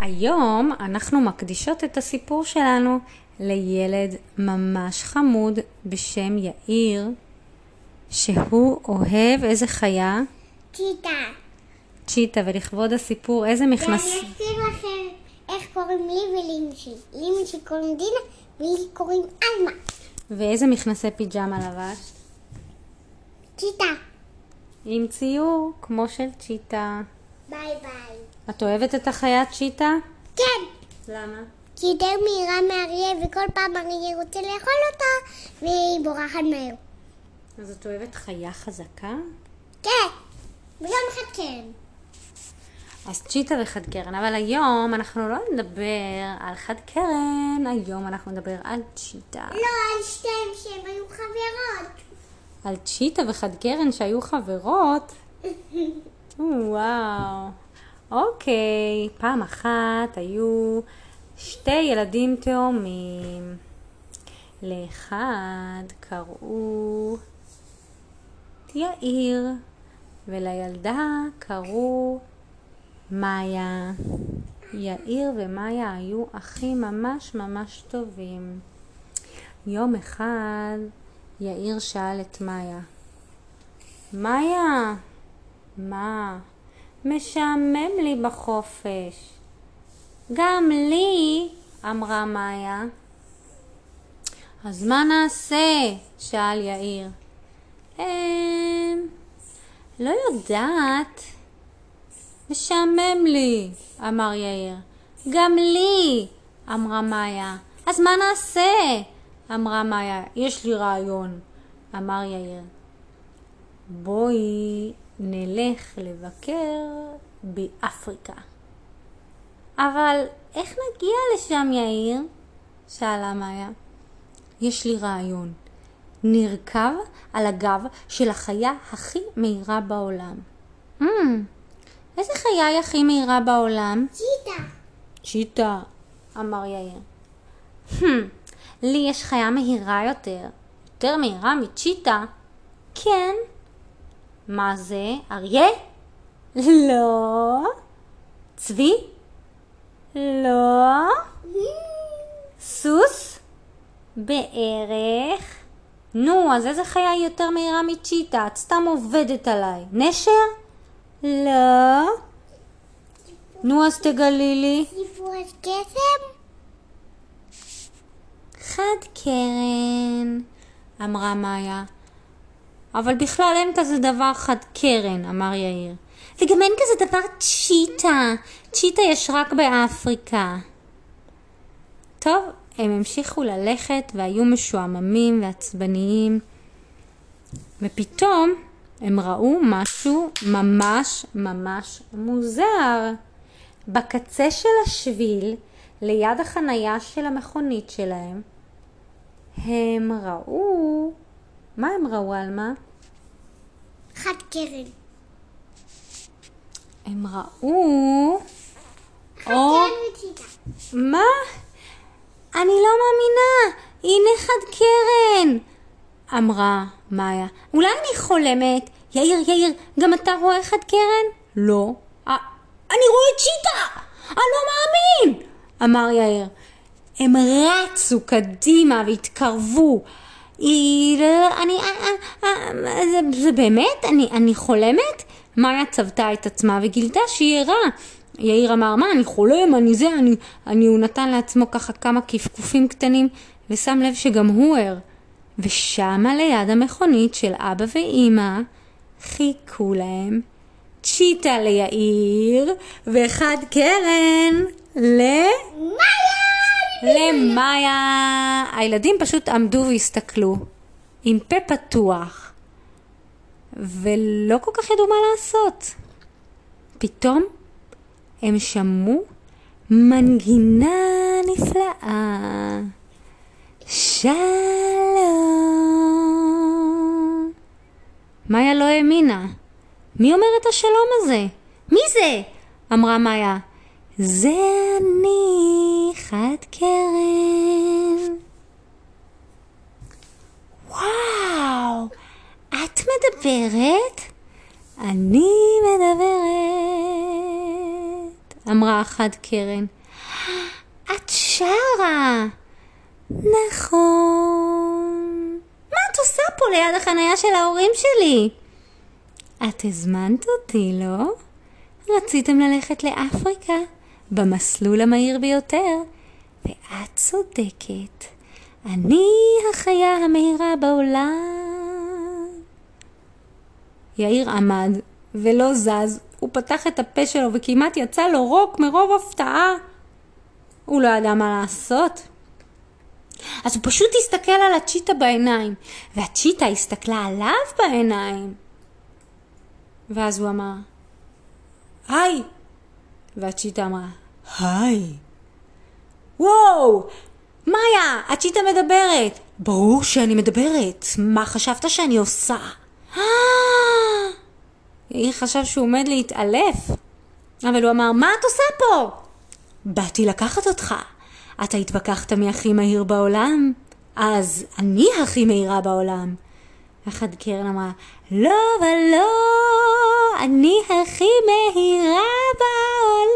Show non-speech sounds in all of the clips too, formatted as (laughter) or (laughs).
היום אנחנו מקדישות את הסיפור שלנו לילד ממש חמוד בשם יאיר, שהוא אוהב איזה חיה? צ'יטה. צ'יטה, ולכבוד הסיפור איזה מכנס... ואני אזכיר לכם איך קוראים לי. לאמא שלי קוראים דינה ולי קוראים עלמה. ואיזה מכנסי פיג'מה לבשת? צ'יטה. עם ציור, כמו של צ'יטה. ביי ביי. את אוהבת את החיה צ'יטה? כן. למה? כי היא יותר מהירה מאריה וכל פעם אריה רוצה לאכול אותה והיא בורחת מהר. אז את אוהבת חיה חזקה? כן. וגם אחד כן. אז צ'יטה וחד קרן, אבל היום אנחנו לא נדבר על חד קרן, היום אנחנו נדבר על צ'יטה. לא, על שתיהם שהן היו חברות. על צ'יטה וחד קרן שהיו חברות? (laughs) וואו. אוקיי, פעם אחת היו שתי ילדים תאומים. לאחד קראו יאיר, ולילדה קראו מאיה. יאיר ומאיה היו אחים ממש ממש טובים. יום אחד יאיר שאל את מאיה, מאיה, מה? משעמם לי בחופש. גם לי, אמרה מאיה. אז מה נעשה? שאל יאיר. אמ... לא יודעת. משעמם לי, אמר יאיר. גם לי, אמרה מאיה. אז מה נעשה? אמרה מאיה. יש לי רעיון, אמר יאיר. בואי נלך לבקר באפריקה. אבל איך נגיע לשם, יאיר? שאלה מאיה. יש לי רעיון. נרכב על הגב של החיה הכי מהירה בעולם. Mm, איזה חיה היא הכי מהירה בעולם? צ'יטה. צ'יטה, אמר יאיר. Hmm, לי יש חיה מהירה יותר. יותר מהירה מצ'יטה? כן. מה זה? אריה? לא. צבי? לא. סוס? בערך. נו, אז איזה חיה היא יותר מהירה מצ'יטה? את סתם עובדת עליי. נשר? לא. נו, אז תגלי לי. סיפורת קסם? חד קרן, אמרה מאיה. אבל בכלל אין כזה דבר חד קרן, אמר יאיר. וגם אין כזה דבר צ'יטה. צ'יטה יש רק באפריקה. טוב, הם המשיכו ללכת והיו משועממים ועצבניים. ופתאום הם ראו משהו ממש ממש מוזר. בקצה של השביל, ליד החנייה של המכונית שלהם, הם ראו... מה הם ראו, עלמה? חד קרן. הם ראו... חד או... מה? אני לא מאמינה! הנה חד קרן! אמרה מאיה. אולי אני חולמת? יאיר, יאיר, גם אתה רואה חד קרן? לא. "א- אני רואה צ'יטה! אני לא מאמין! אמר יאיר. הם רצו קדימה והתקרבו. היא... אני... אה, אה, אה, זה, זה באמת? אני, אני חולמת? מאיה צבתה את עצמה וגילתה שהיא ערה. יאיר אמר, מה, אני חולם, אני זה, אני... אני... הוא נתן לעצמו ככה כמה כפכופים קטנים, ושם לב שגם הוא ער. ושמה ליד המכונית של אבא ואימא, חיכו להם צ'יטה ליאיר, וחד קרן ל... למאיה. הילדים פשוט עמדו והסתכלו, עם פה פתוח, ולא כל כך ידעו מה לעשות. פתאום הם שמעו מנגינה נפלאה. שלום. מאיה לא האמינה. מי אומר את השלום הזה? מי זה? אמרה מאיה. זה אני, חד קרן. וואו, את מדברת? אני מדברת. אמרה אחת קרן. את שרה! נכון. מה את עושה פה ליד החניה של ההורים שלי? את הזמנת אותי, לא? רציתם ללכת לאפריקה, במסלול המהיר ביותר, ואת צודקת. אני החיה המהירה בעולם. יאיר עמד ולא זז, הוא פתח את הפה שלו וכמעט יצא לו רוק מרוב הפתעה. הוא לא ידע מה לעשות. אז הוא פשוט הסתכל על הצ'יטה בעיניים, והצ'יטה הסתכלה עליו בעיניים. ואז הוא אמר, היי! והצ'יטה אמרה, היי! וואו! מאיה, הצ'יטה מדברת! ברור שאני מדברת, מה חשבת שאני עושה? יאיר חשב שהוא עומד להתעלף, אבל הוא אמר, מה את עושה פה? באתי לקחת אותך. אתה התווכחת מי הכי מהיר בעולם? אז אני הכי מהירה בעולם. אחד קרן אמרה, לא ולא, אני הכי מהירה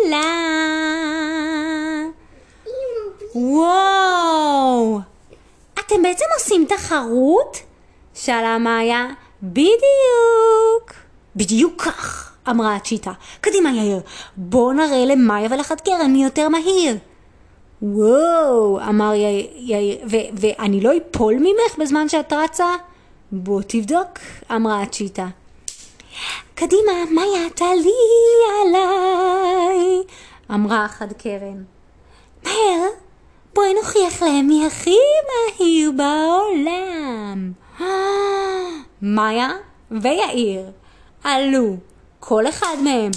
בעולם. וואו! אתם בעצם עושים תחרות? שאלה מאיה. בדיוק. בדיוק כך, אמרה הצ'יטה. קדימה יאיר, בוא נראה למאיה ולחת קרן מי יותר מהיר. וואו, אמר יאיר, ואני לא אפול ממך בזמן שאת רצה? בוא תבדוק, אמרה הצ'יטה. קדימה, מאיה, תעלי עליי, אמרה אחד קרן. מהר, בואי נוכיח להם מי הכי מהיר בעולם. מאיה ויאיר עלו, כל אחד מהם.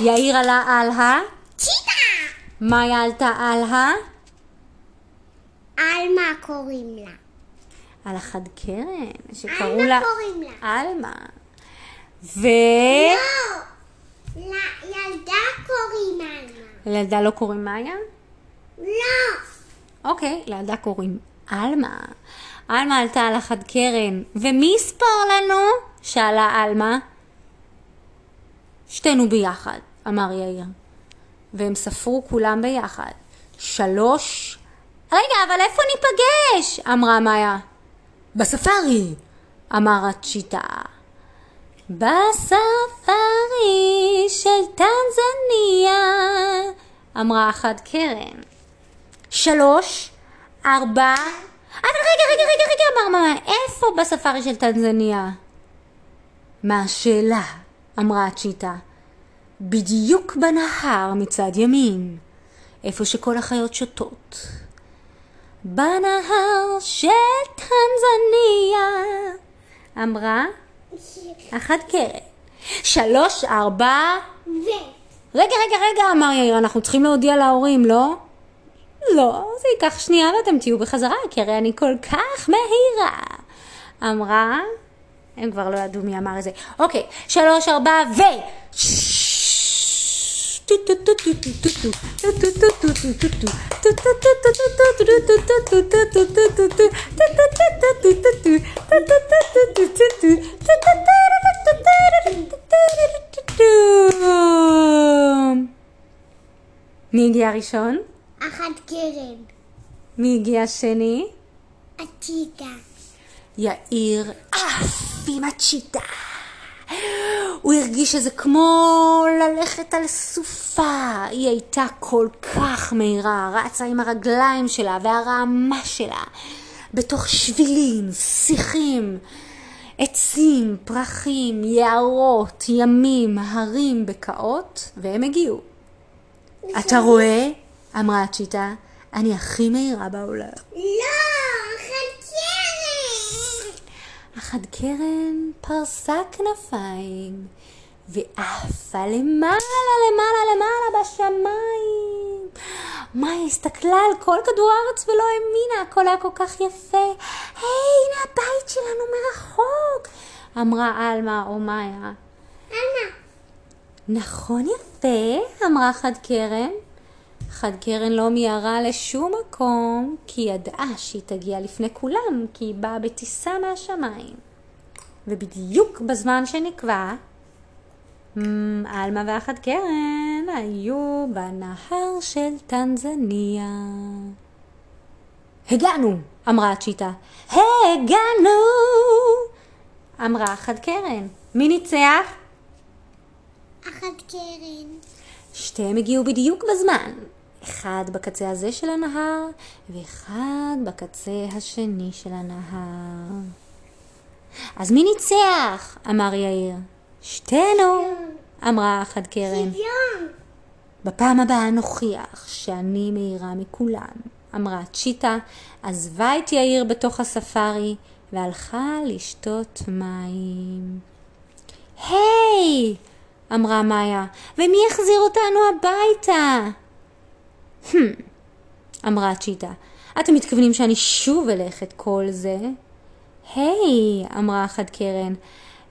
יאיר עלה על ה... צ'יטה! מאיה עלתה על ה... עלמה קוראים לה. על החד קרן, שקראו לה... עלמה קוראים לה. עלמה. ו... לא, לילדה קוראים עלמה. לילדה לא קוראים מאיה? לא. אוקיי, לילדה קוראים עלמה. עלמה עלתה על החד קרן. ומי יספור לנו? שאלה עלמה. שתינו ביחד, אמר יאיר. והם ספרו כולם ביחד. שלוש... רגע, אבל איפה ניפגש? אמרה מאיה. בספארי, אמר הצ'יטה. בספארי של טנזניה, אמרה אחת קרן. שלוש, ארבע... אבל רגע, רגע, רגע, רגע, אמר מאיה, איפה בספארי של טנזניה? מה השאלה? אמרה הצ'יטה. בדיוק בנהר מצד ימין, איפה שכל החיות שותות. בנהר של טנזניה, אמרה אחת קרן. שלוש, ארבע... ו... רגע, רגע, רגע, אמר יאיר, אנחנו צריכים להודיע להורים, לא? לא, זה ייקח שנייה ואתם תהיו בחזרה, כי הרי אני כל כך מהירה. אמרה, הם כבר לא ידעו מי אמר את זה. אוקיי, שלוש, ארבע, ו... מי הגיע ראשון? אחת קרן. מי הגיע שני? הצ'יטה. יאיר עף עם הצ'יטה. הוא הרגיש שזה כמו ללכת על סופה. היא הייתה כל כך מהירה, רצה עם הרגליים שלה והרעמה שלה, בתוך שבילים, שיחים, עצים, פרחים, יערות, ימים, הרים, בקעות, והם הגיעו. אתה רואה? אמרה הצ'יטה, אני הכי מהירה בעולם. לא, אחת קרן. אחד קרן פרסה כנפיים ועפה למעלה למעלה למעלה בשמיים. מאי הסתכלה על כל כדור הארץ ולא האמינה, הכל היה כל כך יפה. היי, הנה הבית שלנו מרחוק, אמרה עלמה או מאיה. עלמה. נכון יפה, אמרה חד קרן. חד קרן לא מיהרה לשום מקום, כי היא ידעה שהיא תגיע לפני כולם, כי היא באה בטיסה מהשמיים. ובדיוק בזמן שנקבע, אמ, עלמה ואחת קרן היו בנהר של טנזניה. הגענו! אמרה הצ'יטה. הגענו! אמרה אחת קרן. מי ניצח? אחת קרן. שתיהם הגיעו בדיוק בזמן. אחד בקצה הזה של הנהר, ואחד בקצה השני של הנהר. אז מי ניצח? אמר יאיר. שתינו, אמרה אחת קרן. שוויון. בפעם הבאה נוכיח שאני מהירה מכולם, אמרה צ'יטה, עזבה את יאיר בתוך הספארי והלכה לשתות מים. היי! אמרה מאיה, ומי יחזיר אותנו הביתה? "הם", אמרה צ'יטה, אתם מתכוונים שאני שוב אלך את כל זה? היי, אמרה אחת קרן,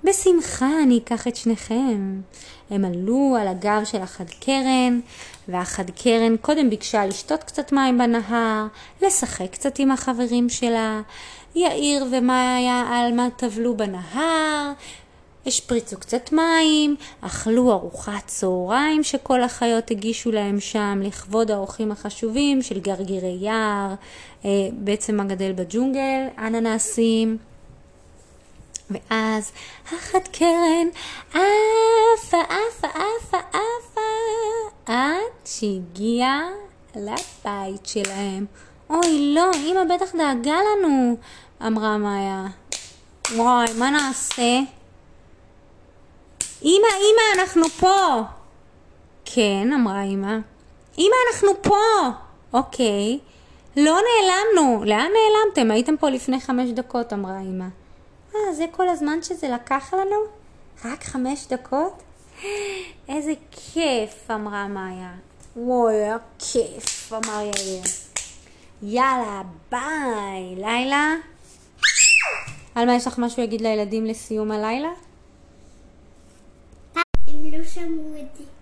בשמחה אני אקח את שניכם. הם עלו על הגב של אחת קרן, ואחת קרן קודם ביקשה לשתות קצת מים בנהר, לשחק קצת עם החברים שלה. יאיר ומאיה עלמה טבלו בנהר, השפריצו קצת מים, אכלו ארוחת צהריים שכל החיות הגישו להם שם לכבוד האורחים החשובים של גרגירי יער, אה, בעצם הגדל בג'ונגל, אננסים. ואז אחת קרן עפה, עפה, עפה, עפה, עד שהגיעה לבית שלהם. אוי, לא, אמא בטח דאגה לנו, אמרה מאיה. וואי, מה נעשה? אמא, אמא, אנחנו פה. כן, אמרה אמא. אמא, אנחנו פה. אוקיי. לא נעלמנו. לאן נעלמתם? הייתם פה לפני חמש דקות, אמרה אמא. אה, זה כל הזמן שזה לקח לנו? רק חמש דקות? (gasps) איזה כיף, אמרה מאיה. וואי, כיף, אמר יאיר. יאללה, ביי. לילה? עלמה, יש לך משהו להגיד לילדים לסיום הלילה? הם לא שמעו אותי.